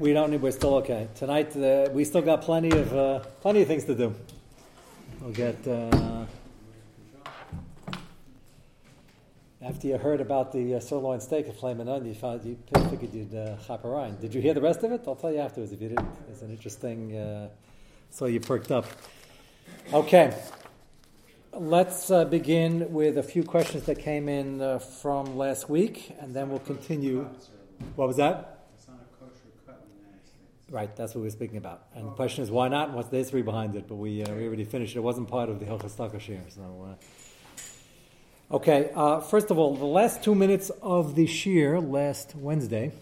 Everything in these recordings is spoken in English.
We don't need. We're still okay tonight. Uh, we still got plenty of uh, plenty of things to do. We'll get. Uh, after you heard about the uh, sirloin steak at Flamin' Onion, you found you figured you'd uh, hop around. Did you hear the rest of it? I'll tell you afterwards if you didn't. It's an interesting. Uh, so you perked up. Okay. Let's uh, begin with a few questions that came in from last week, and then we'll continue. What was that? It's not a kosher cut in the United States. Right, that's what we're speaking about. And the question is, why not? And what's the history behind it? But we, uh, we already finished. It wasn't part of the Hilchas Takashir. So, uh, okay. Uh, first of all, the last two minutes of the Shir last Wednesday,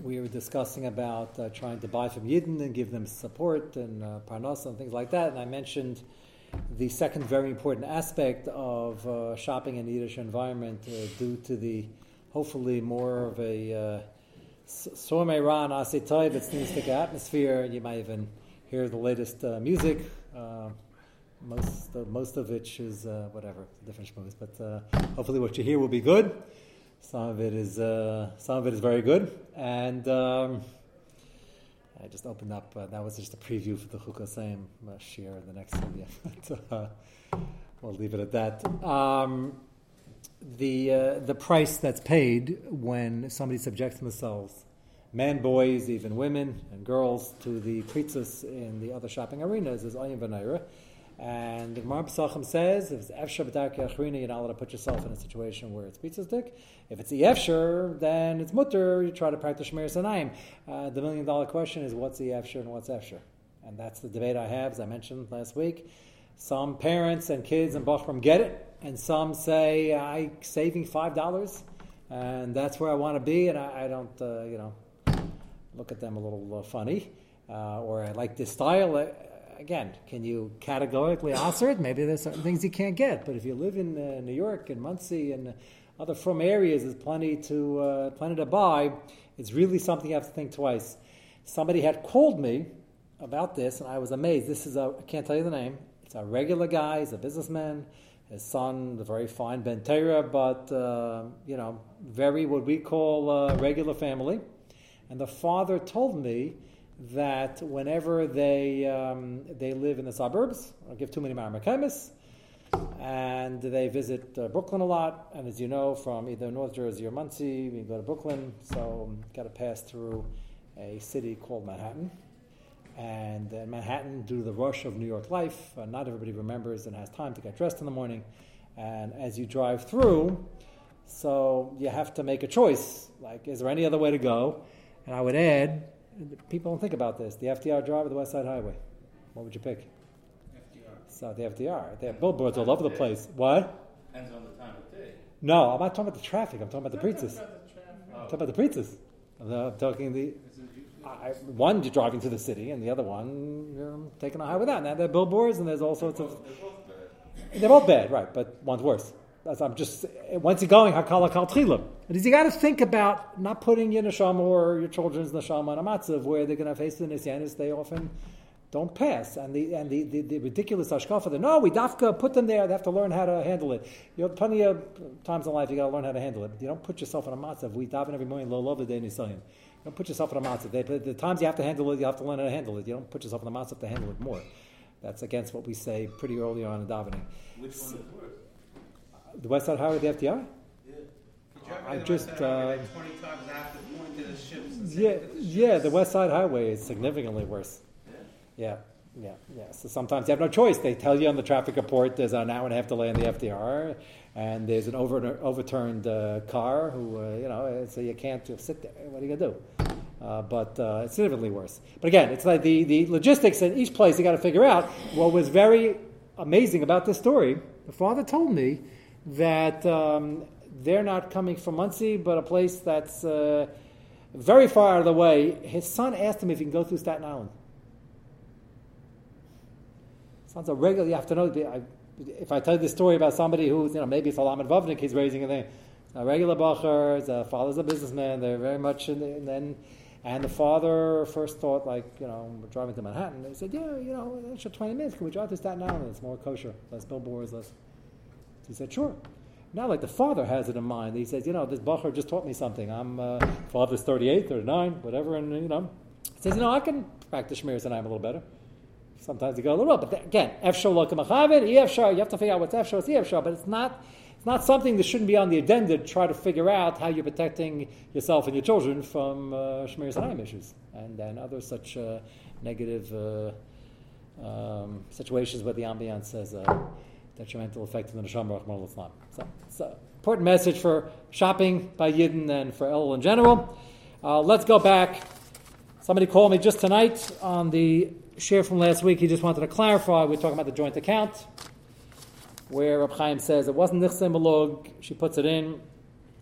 we were discussing about uh, trying to buy from Yidden and give them support and uh, parnasa and things like that. And I mentioned the second very important aspect of uh, shopping in the Yiddish environment uh, due to the hopefully more of a Sorme Ran Asitoy, but stick atmosphere. You might even hear the latest uh, music. Uh, most, uh, most of which is uh, whatever, different schmooze, but uh, hopefully what you hear will be good. Some of it is, some of it is very good. And um, I just opened up, that was just a preview for the Chukasayim uh, in the next video. but, we'll leave it at that. Um, the, uh, the price that's paid when somebody subjects themselves, men, boys, even women and girls, to the priestess in the other shopping arenas is Ayin Vanaira. And the Gemara Pesachim says, if it's Efsher B'darki Achrina, you're not allowed to put yourself in a situation where it's pizza stick. If it's the Efsher, then it's mutter, you try to practice Shemir Sanaim. Uh, the million dollar question is, what's the Efsher and what's Efsher? And that's the debate I have, as I mentioned last week. Some parents and kids and Bachram get it, and some say, I'm saving $5, and that's where I want to be, and I, I don't, uh, you know, look at them a little uh, funny. Uh, or I like this style uh, again, can you categorically answer it? Maybe there's certain things you can't get. But if you live in uh, New York and Monsey and other from areas, there's plenty to uh, plenty to buy. It's really something you have to think twice. Somebody had called me about this, and I was amazed. This is a I can't tell you the name. It's a regular guy. He's a businessman. His son, a very fine Ben Torah, but uh, you know, very what we call a regular family. And the father told me that whenever they um, they live in the suburbs, I'll give too many Maramakimis, and they visit uh, Brooklyn a lot. And as you know, from either North Jersey or Monsey, we go to Brooklyn, so um, got to pass through a city called Manhattan. And in Manhattan, due to the rush of New York life, uh, not everybody remembers and has time to get dressed in the morning. And as you drive through, so you have to make a choice. Like, is there any other way to go? And I would add, people don't think about this. The FDR Drive or the West Side Highway? What would you pick? FDR. So the FDR. They have billboards all over the place. What? Depends on the time of day. No, I'm not talking about the traffic. I'm talking about the preachers. I'm talking about the preachers. I'm uh, talking the I, one driving to the city, and the other one you're taking a highway down. Now there are billboards, and there's all sorts of. They're both bad. They're both bad, right? But one's worse. That's, I'm just once you're going hakala kal tchilim. But you got to think about not putting your neshama or your children's neshama on a matzav where they're going to face the nisyanis. They often don't pass, and the and the, the, the ridiculous hashkafa that no, we dafka put them there. They have to learn how to handle it. You have plenty of times in life you got to learn how to handle it. You don't put yourself on a matzav. We daven every morning lo love the day nisayim. Don't put yourself on a matzav. They, the times you have to handle it, you have to learn how to handle it. You don't put yourself on a matzav to handle it more. That's against what we say pretty early on in davening. Which one is worse? The West Side Highway, the FDR. Ever I just, West Side Highway, uh, 20 times after the Yeah, yeah. The West Side Highway is significantly worse. Yeah, yeah, yeah. So sometimes you have no choice. They tell you on the traffic report there's an hour and a half delay in the FDR, and there's an over, overturned uh, car who, uh, you know, so you can't just sit there. What are you gonna do? Uh, but uh, it's significantly worse. But again, it's like the, the logistics in each place you got to figure out. What was very amazing about this story, the father told me that um, they're not coming from Monsey, but a place that's uh, very far out of the way. His son asked him if he can go through Staten Island. Sounds a regular. You have to know. I, if I tell you the story about somebody who's, you know, maybe it's a Lamed Vavnik, he's raising a. A regular bacher, the father's a businessman. They're very much in. The, and then, and the father first thought, like, you know, we're driving to Manhattan. He said, yeah, you know, extra twenty minutes. Can we drive to Staten Island? It's more kosher, less billboards, less. He said, sure. Now, like the father has it in mind. He says, you know, this Bacher just taught me something. I'm uh, father's 38, 39, whatever, and you know, he says, you know, I can practice Shemiris and I'm a little better. Sometimes you go a little bit, but then, again, Efshar lo kamachavit, Efshar. You have to figure out what's Efshar, what's Efshar, but it's not. It's not something that shouldn't be on the addenda to try to figure out how you're protecting yourself and your children from uh, Sinai issues and, and other such uh, negative uh, um, situations where the ambiance has a detrimental effect on the Neshama Rahman Islam. So an important message for shopping by Yidden and for El in general. Uh, let's go back. Somebody called me just tonight on the share from last week. He just wanted to clarify. We're talking about the joint account, where Reb Chaim says it wasn't Nichse Malog. She puts it in.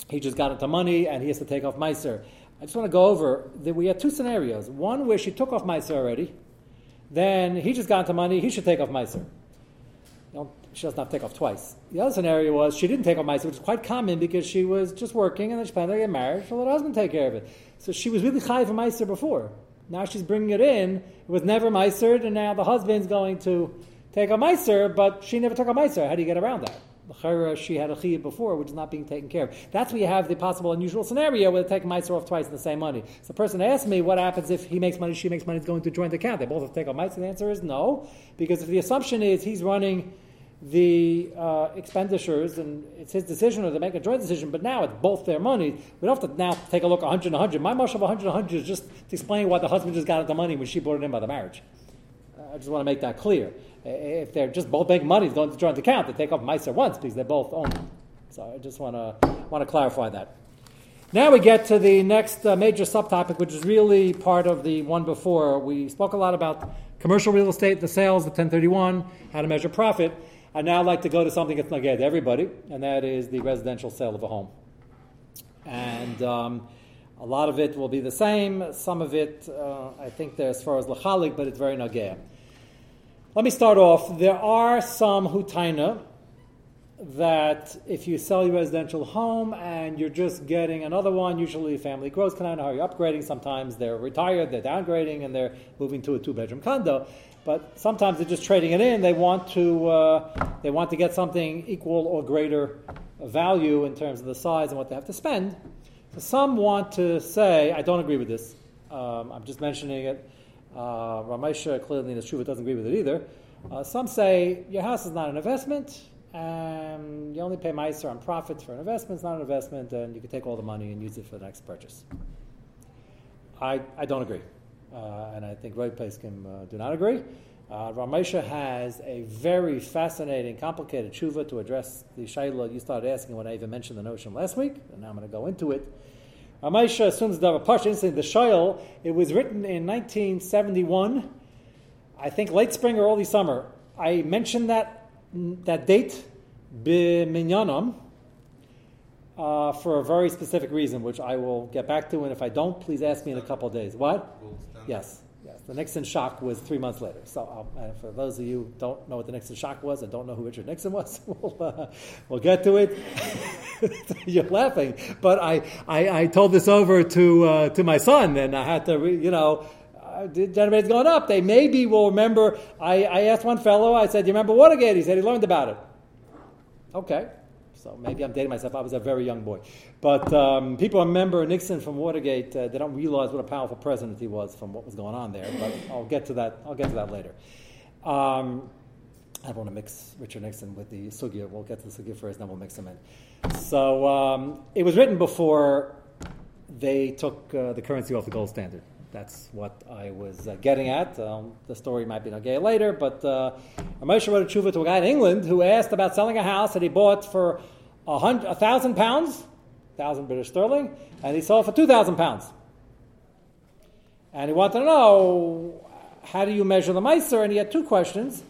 He just got into money and he has to take off Meiser. I just want to go over that we had two scenarios. One where she took off Meiser already, then he just got into money, he should take off Meiser. she doesn't have to take off twice. The other scenario was she didn't take off Meiser, which is quite common because she was just working and then she planned to get married, so let her husband take care of it. So she was really high for Meiser before. Now she's bringing it in. It was never Meiser, and now the husband's going to take a Meiser, but she never took a Meiser. How do you get around that? she had a chiyuv before, which is not being taken care of. That's where you have the possible unusual scenario where they take Meiser off twice in the same money. So the person asked me, what happens if he makes money, she makes money, it's going to joint account? They both have to take a Meiser. The answer is no, because if the assumption is he's running the uh, expenditures and it's his decision or they make a joint decision, but now it's both their money. We don't have to now take a look 100 and 100. My mush of 100 and 100 is just to explain why the husband just got the money when she brought it in by the marriage. I just want to make that clear. If they're just both making money, going to joint account, they take off Meiser once because they both own it. So I just want to want to clarify that. Now we get to the next uh, major subtopic, which is really part of the one before. We spoke a lot about commercial real estate, the sales, the 1031, how to measure profit. I now like to go to something that's not to everybody, and that is the residential sale of a home. And um, a lot of it will be the same. Some of it, uh, I think, there as far as lachalik, but it's very nagea. Let me start off. There are some hutaina that if you sell your residential home and you're just getting another one, usually the family grows, kind of how you're upgrading. Sometimes they're retired, they're downgrading, and they're moving to a two-bedroom condo. But sometimes they're just trading it in. They want to uh, they want to get something equal or greater value in terms of the size and what they have to spend. So some want to say, I don't agree with this. Um, I'm just mentioning it uh, Ramesha clearly in the Shuvah doesn't agree with it either. Uh, some say your house is not an investment, and you only pay Meiser on profits for an investment. It's not an investment, and you can take all the money and use it for the next purchase. I, I don't agree. Uh, and I think Roy Peskim uh, do not agree. Uh, Ramesha has a very fascinating, complicated tshuva to address the shayla you started asking when I even mentioned the notion last week, and now I'm going to go into it. Amaisha assumes the Parsha incident, the Shoyal, it was written in 1971, I think late spring or early summer. I mentioned that, that date, B'minyanam, uh, for a very specific reason, which I will get back to, and if I don't, please ask me in a couple of days. What? Yes. Yes. The Nixon shock was three months later. So, uh, for those of you who don't know what the Nixon shock was and don't know who Richard Nixon was, we'll, uh, we'll get to it. You're laughing, but I, I, I, told this over to uh, to my son, and I had to, you know, uh, the generator's going up. They maybe will remember. I, I asked one fellow. I said, "Do you remember Watergate?" He said he learned about it. Okay, so maybe I'm dating myself. I was a very young boy. But um, people remember Nixon from Watergate. Uh, they don't realize what a powerful president he was from what was going on there. But I'll get to that. I'll get to that later. Um, I don't want to mix Richard Nixon with the Sugya. We'll get to the Sugya first, then we'll mix them in. So um, it was written before they took uh, the currency off the gold standard. That's what I was uh, getting at. Um, the story might be okay later, but uh, Moshe wrote a tshuva to a guy in England who asked about selling a house that he bought for a, hundred, a thousand pounds, thousand British sterling, and he sold for two thousand pounds. And he wanted to know how do you measure the Meiser, and he had two questions.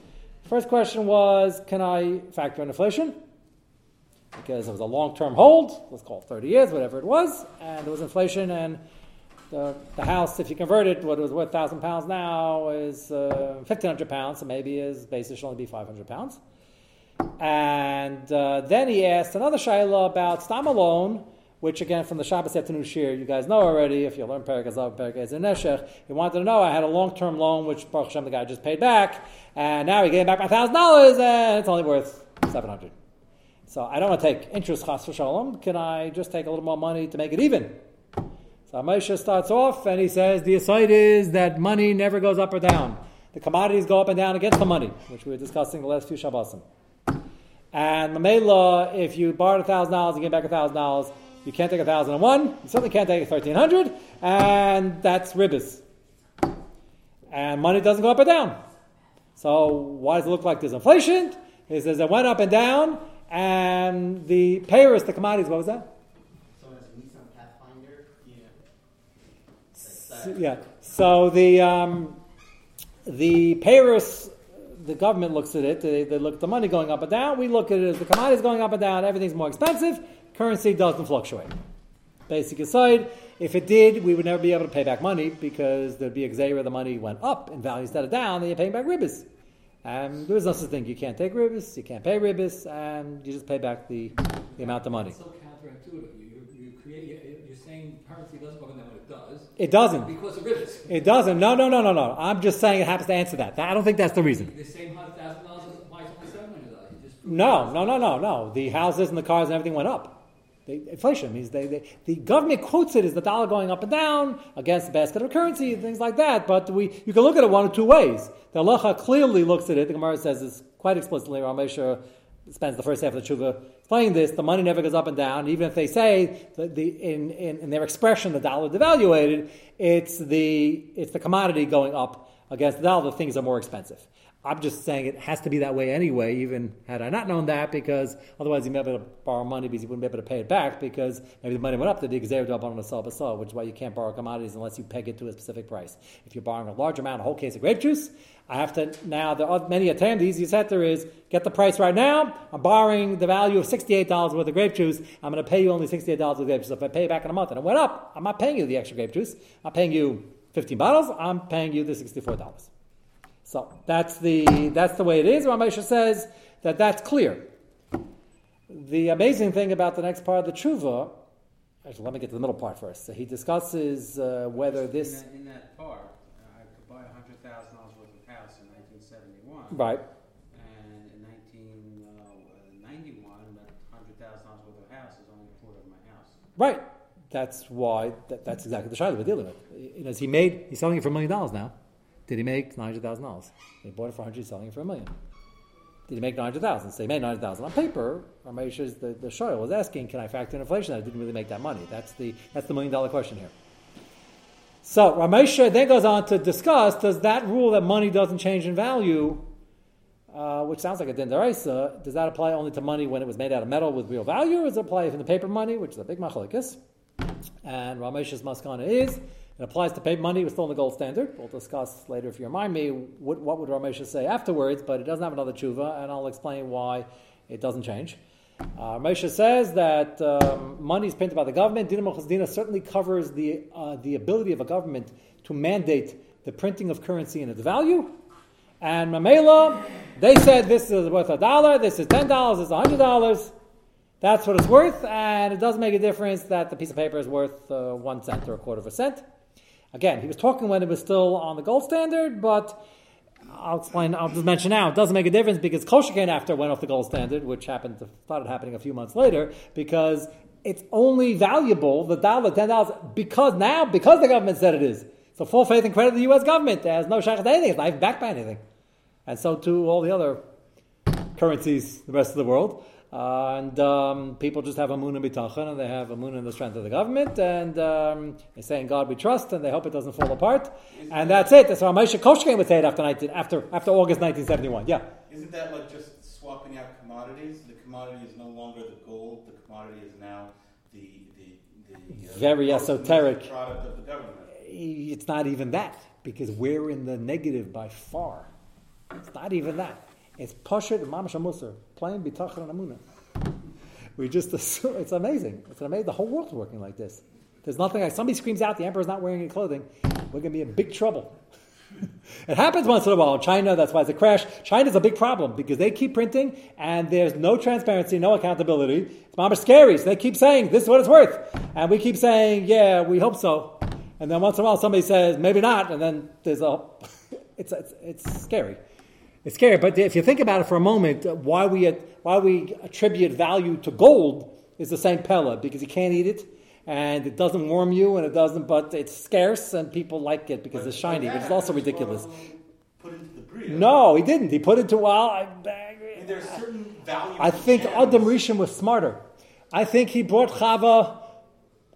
First question was, can I factor in inflation? Because it was a long-term hold, let's call it 30 years, whatever it was, and there was inflation, and the, the house, if you convert it, what was worth 1,000 pounds now is uh, 1,500 pounds, so maybe his basis should only be 500 pounds. And uh, then he asked another shayla about stam alone, which again from the Shabbos afternoon shir, you guys know already if you learn Perik Azav, Perik Neshech. He wanted to know I had a long term loan, which Baruch Hashem, the guy just paid back, and now he gave back my thousand dollars, and it's only worth seven hundred. So I don't want to take interest chas v'shalom. Can I just take a little more money to make it even? So Moshe starts off and he says the aside is that money never goes up or down. The commodities go up and down against the money, which we were discussing the last few Shabbosim. And the Mamela, if you borrowed thousand dollars and get back thousand dollars, you can't take a thousand and one. You certainly can't take thirteen hundred, and that's ribbis. And money doesn't go up or down. So why does it look like there's inflation? He says it went up and down, and the payers, the commodities, what was that? So it's a Nissan Pathfinder. Yeah. That. Yeah. So the um, the payers, the government looks at it. They, they look at the money going up and down. We look at it as the commodities going up and down. Everything's more expensive. Currency doesn't fluctuate. Basic aside, if it did, we would never be able to pay back money because there'd be a xera the money went up in value instead of down. Then you're paying back ribbis. And there's no such thing. You can't take ribbis, you can't pay ribbis, and you just pay back the, the amount of money. It's so counterintuitive. You, you, you create, you- you're saying currency doesn't go up and down, but it does. It doesn't. Because of ribbis. It doesn't. No, no, no, no, no. I'm just saying it happens to answer that. I don't think that's the reason. The same hundred thousand dollars applies only seven hundred dollars. No, no, no, no, no. The houses and the cars and everything went up. They, inflation means they, they, the government quotes it as the dollar going up and down against the basket of currency and things like that. But we, you can look at it one of two ways. The halacha clearly looks at it. The Gemara says it's quite explicitly. Ramesha spends the first half of the tshuva explaining this. The money never goes up and down. Even if they say that the, in, in, in their expression the dollar devaluated, it's the, it's the commodity going up against the dollar. The things are more expensive. I'm just saying it has to be that way anyway, even had I not known that, because otherwise you might be able to borrow money because you wouldn't be able to pay it back because maybe the money went up, on the basal, which is why you can't borrow commodities unless you peg it to a specific price. If you're borrowing a large amount, a whole case of grape juice, I have to now. There are many attempts. The easiest answer is get the price right now. I'm borrowing the value of sixty-eight dollars worth of grape juice. I'm going to pay you only sixty-eight dollars worth of grape juice. If I pay you back in a month and it went up, I'm not paying you the extra grape juice. I'm paying you fifteen bottles. I'm paying you the sixty-four dollars. So that's the that's the way it is. Ramesha says that that's clear. The amazing thing about the next part of the tshuva, actually, let me get to the middle part first. So he discusses uh, whether In this that, in that part, uh, I could buy a hundred thousand dollars worth of house in nineteen seventy-one. right. And in nineteen ninety-one, that hundred thousand dollars worth of house is only a quarter of my house. Right. That's why. That, that's exactly the shiloh we're dealing with. You know, he made. He's selling it for a million dollars now. Did he make nine hundred thousand dollars? He bought it for hundred. Selling it for a million. Did he make nine hundred thousand? So he made nine hundred thousand on paper. Ramesh's the the shoyl was asking, can I factor in inflation? I didn't really make that money. That's the that's the million dollar question here. So Ramesha then goes on to discuss: Does that rule that money doesn't change in value, uh, which sounds like a denderaisa, does that apply only to money when it was made out of metal with real value, or does it apply from the paper money, which is a big machalikas? And Ramesh's maskana is it applies to paper money. We're still in the gold standard. We'll discuss later if you remind me what, what would Ramesh say afterwards, but it doesn't have another tshuva, and I'll explain why it doesn't change. Uh, Ramesh says that um, money is printed by the government. Dina Dina certainly covers the, uh, the ability of a government to mandate the printing of currency and its value. And Mamela, they said this is worth a dollar, this is ten dollars, this is hundred dollars. That's what it's worth, and it doesn't make a difference that the piece of paper is worth uh, one cent or a quarter of a cent. Again, he was talking when it was still on the gold standard, but I'll explain. I'll just mention now. It doesn't make a difference because Koshikan after went off the gold standard, which happened started happening a few months later, because it's only valuable the dollar ten dollars because now because the government said it is. So full faith and credit to the U.S. government. It has no shaykhs to anything. It's not even backed by anything, and so to all the other currencies, the rest of the world. Uh, and um, people just have amun and bitachon, and they have amun in the strength of the government, and um, they say in God we trust, and they hope it doesn't fall apart, and that's it. That's how Moshe Koshkin would say it after 19, after after August 1971. Yeah, Isn't that like just swapping out commodities? The commodity is no longer the gold. The commodity is now the the, the uh, Very esoteric. product of the government. it's not even that because we're in the negative by far. It's not even that. It's Pashit Mamash Musar, plain bitachon and amuna. We just assume, it's amazing. It's amazing. The whole world's working like this. There's nothing like somebody screams out the emperor's not wearing any clothing. We're going to be in big trouble. it happens once in a while. China, that's why it's a crash. China's a big problem because they keep printing and there's no transparency, no accountability. It's mama scary. So they keep saying this is what it's worth, and we keep saying yeah, we hope so. And then once in a while somebody says maybe not, and then there's a. It's it's, it's scary. It's scary, but if you think about it for a moment, why we why we attribute value to gold is the same pella because you can't eat it and it doesn't warm you and it doesn't, but it's scarce and people like it because it's shiny, but it's also ridiculous. Put into the bria. No, he didn't. He put it to well. I, I there's certain value. I think Adam Rishon was smarter. I think he brought Chava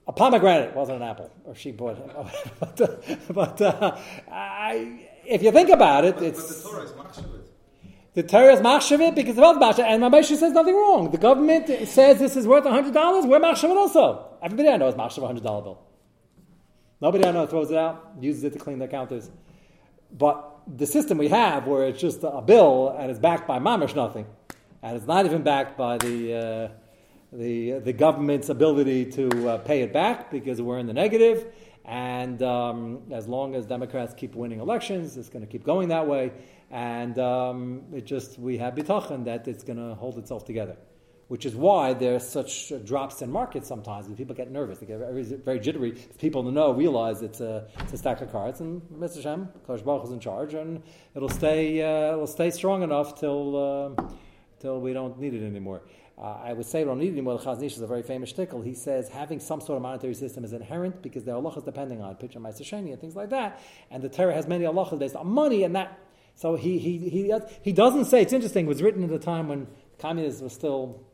a pomegranate. It wasn't an apple, or she brought. but uh, but uh, I, if you think about it, But, but it's the Torah is. The Torah is machshavit because of machshavit, and Moshe says nothing wrong. The government says this is worth hundred dollars. We're machshavit also. Everybody I know is machshavit a hundred dollar bill. Nobody I know throws it out, uses it to clean their counters. But the system we have, where it's just a bill and it's backed by mamish nothing, and it's not even backed by the uh, the the government's ability to uh, pay it back because we're in the negative. And um, as long as Democrats keep winning elections, it's going to keep going that way. And um, it just we have bitachon that it's going to hold itself together, which is why there's such uh, drops in markets sometimes. When people get nervous, they get very, very jittery. People in the know realize it's a it's a stack of cards, and Mr. Shem, Kosh Baruch is in charge, and it'll stay uh, it'll stay strong enough till uh, till we don't need it anymore. Uh, I would say we don't need anymore. Chazon Ish is a very famous shtickle. He says having some sort of monetary system is inherent because there are halachas depending on it, pitch and and things like that. And the Torah has many halachas based on money and that. So he, he, he, he doesn't say, it's interesting, it was written at a time when communism was still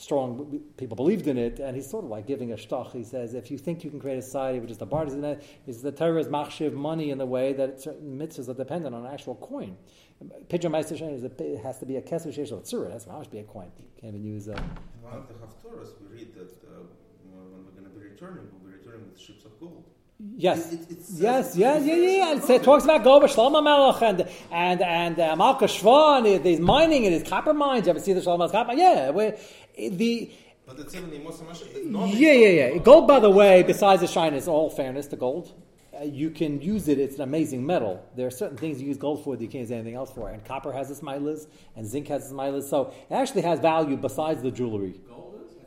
strong, people believed in it, and he's sort of like giving a shtach. He says, if you think you can create a society which is the partisan, is the Torah is machshiv money in the way that certain mitzvahs are dependent on an actual coin. Pidyon Meister is it has to be a kesu shesh of. It has to be a coin. Can't even use a. One of the Haftorahs, we read that uh, when we're going to be returning, we'll be returning with ships of gold. Yes, It- it- it says- yes, yeah, yeah, yeah. It, it talks about Gober Shlomo Melech and and and uh, Malka Shvan. He's mining in his copper mines. You ever see the Shlomo's copper? Yeah, where the But it's even in Moshe yeah, yeah, yeah. Gold, by the way, besides the shine, is all fairness the gold. Uh, you can use it; it's an amazing metal. There are certain things you use gold for that you can't use anything else for. And copper has its milas, and zinc has its milas. So it actually has value besides the jewelry. Gold is? I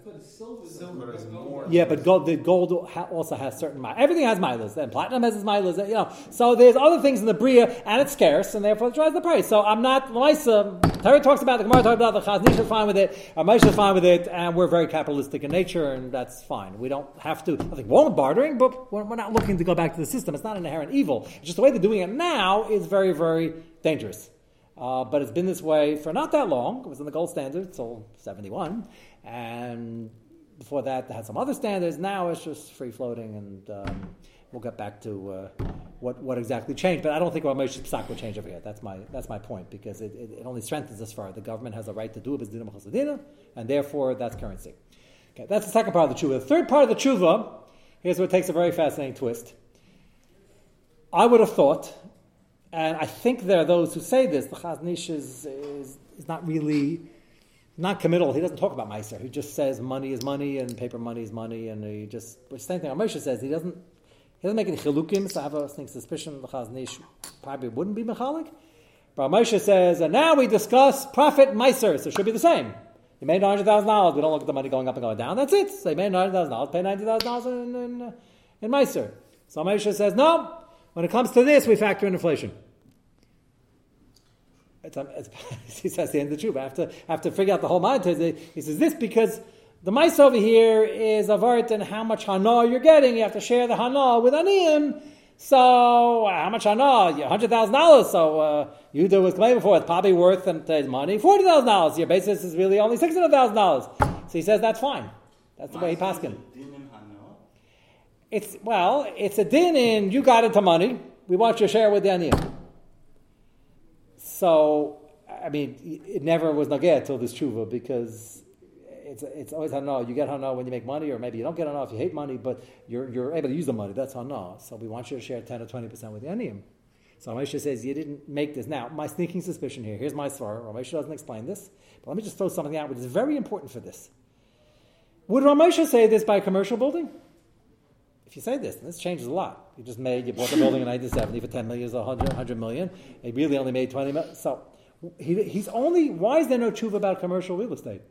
thought silver. Silver is more. Yeah, but gold, the gold ha- also has certain milas. Everything has milas, and platinum has its milas. You know, so there's other things in the bria, and it's scarce, and therefore it drives the price. So I'm not Melissa. Terry talks about the Gemara talks about the Chazon Ish is fine with it, Ramesh is fine with it, and we're very capitalistic in nature, and that's fine. We don't have to. I think we're bartering, but we're, we're not looking to go back to the system. It's not an inherent evil. It's just the way they're doing it now is very, very dangerous. Uh, but it's been this way for not that long. It was in the gold standard until 71. And before that, they had some other standards. Now it's just free floating, and um, we'll get back to uh, what, what exactly changed. But I don't think Ramesh Psak will change over here. That's my, that's my point, because it, it, it only strengthens us far. The government has a right to do it, and therefore that's currency. Okay, that's the second part of the tshuva. The third part of the tshuva, here's where it takes a very fascinating twist. I would have thought and I think there are those who say this. The Chazon Ish is, is, is not really not committal. He doesn't talk about Meiser. He just says money is money and paper money is money, and he just the same thing. Moshe says he doesn't he doesn't make any chilukim. So I have a sneak suspicion the Chazon Ish probably wouldn't be mechalik. But Moshe says, and now we discuss profit Meiser, so it should be the same. You made nine hundred thousand dollars. We don't look at the money going up and going down. That's it. So you made nine hundred thousand dollars. Pay ninety thousand dollars in in, in Meiser. So Moshe says, no. When it comes to this, we factor in inflation. It's, it's, he says the end of the truth. I have to, I have to figure out the whole monetary. He says this because the mice over here is avart and how much hana you're getting. You have to share the hana with aniyim. So how much hana? Hundred thousand dollars. So uh, you do was claiming before. It's probably worth them today's money forty thousand dollars. Your basis is really only six hundred thousand dollars. So he says that's fine. That's the way he paskin. It's well, it's a din in you got into money. We want you to share with the aniyim. So, I mean, it never was nageh till this tshuva because it's, it's always hana. You get hana when you make money, or maybe you don't get hana if you hate money, but you're, you're able to use the money. That's hana. So we want you to share 10 or 20% with the aniyim. So Ramesha says, you didn't make this. Now, my sneaking suspicion here, here's my svar. Ramesha doesn't explain this, but let me just throw something out which is very important for this. Would Ramesha say this by a commercial building? If you say this, and this changes a lot. You just made, you bought the building in 1970 for 10 million, 100, 100 million. He really only made 20 million. So he, he's only, why is there no tshuva about commercial real estate?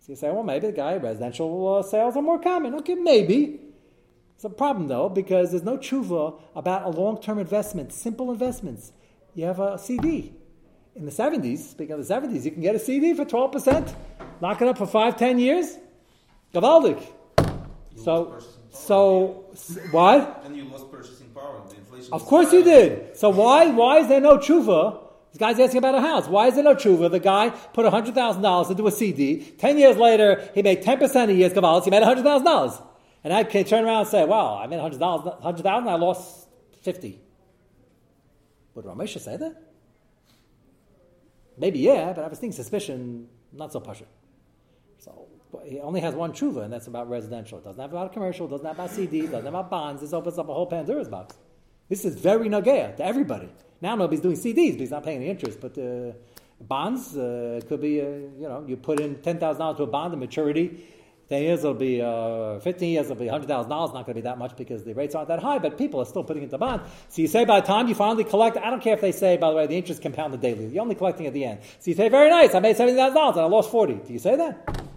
So you say, well, maybe the guy, residential uh, sales are more common. Okay, maybe. It's a problem though, because there's no tshuva about a long term investment, simple investments. You have a CD. in the 70s, speaking of the 70s, you can get a CD for 12%, lock it up for five, ten years. Gavaldik. So, lost purchasing power. So, what? And you lost purchasing power. The inflation. Of course you did. So why why is there no tshuva? This guy's asking about a house. Why is there no tshuva? The guy put hundred thousand dollars into a CD. Ten years later, he made ten percent a year's kavalas. He made hundred thousand dollars, and I can turn around and say, "Wow, I made hundred dollars, hundred thousand. I lost fifty. Would Ramesha say that? Maybe yeah, but I was thinking suspicion, not so passion. So but he only has one tshuva, and that's about residential. It doesn't have about commercial. It doesn't have about CD. It doesn't have about bonds. This opens up a whole Pandora's box. This is very nagea to everybody. Now nobody's doing CDs because he's not paying the interest, but uh, bonds uh, could be, uh, you know, you put in ten thousand dollars to a bond, the maturity, ten years will be, uh, fifteen years will be hundred thousand dollars. Not going to be that much because the rates aren't that high, but people are still putting into bond. So you say by the time you finally collect, I don't care if they say, by the way, the interest compounded daily. You're only collecting at the end. So you say, very nice, I made seventy thousand dollars and I lost forty. Do you say that?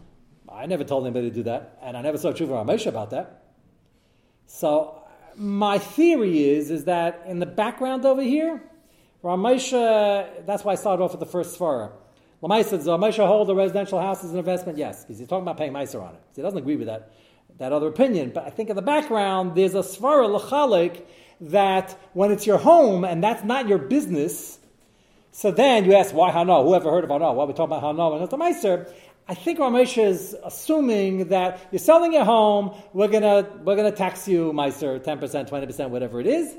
I never told anybody to do that, and I never saw Tshuva Ramesha about that. So my theory is is that in the background over here, Ramesha. That's why I started off with the first svara. Lamaisa, does Ramesha hold a residential house as an investment? Yes, because he's talking about paying Meiser on it. He doesn't agree with that that other opinion. But I think in the background there's a svara lachalik that when it's your home and that's not your business. So then you ask why Hano? Who ever heard of Hano? Why are we talking about Hano and it's the Meiser? I think Ramesh is assuming that you're selling your home, we're gonna we're gonna tax you, Meiser, ten percent, twenty percent, whatever it is.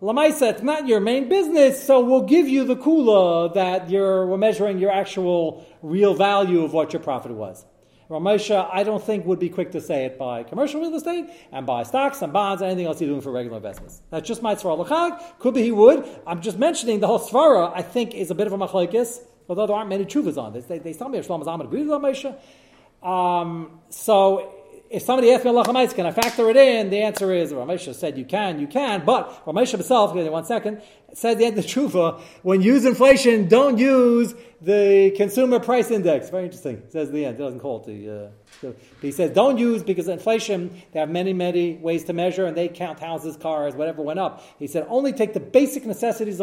Lamaisa, it's not your main business, so we'll give you the kula that you're we're measuring your actual real value of what your profit was. Ramesha, I don't think would be quick to say it by commercial real estate and by stocks and bonds and anything else you're doing for regular investments. That's just my svara l'chag. Could be he would. I'm just mentioning the whole svara. I think is a bit of a machlekes, although there aren't many chuvas on this. They, they tell me Shlomo Zalman agrees with Ramesha. Um, so if somebody asks me Allah can I factor it in? The answer is Ramesha said you can, you can, but Ramesha himself, give me one second, said the end of the Truva, when use inflation, don't use the consumer price index. Very interesting. Says the end, it doesn't call it the. Uh, he says don't use because inflation. They have many, many ways to measure, and they count houses, cars, whatever went up. He said only take the basic necessities of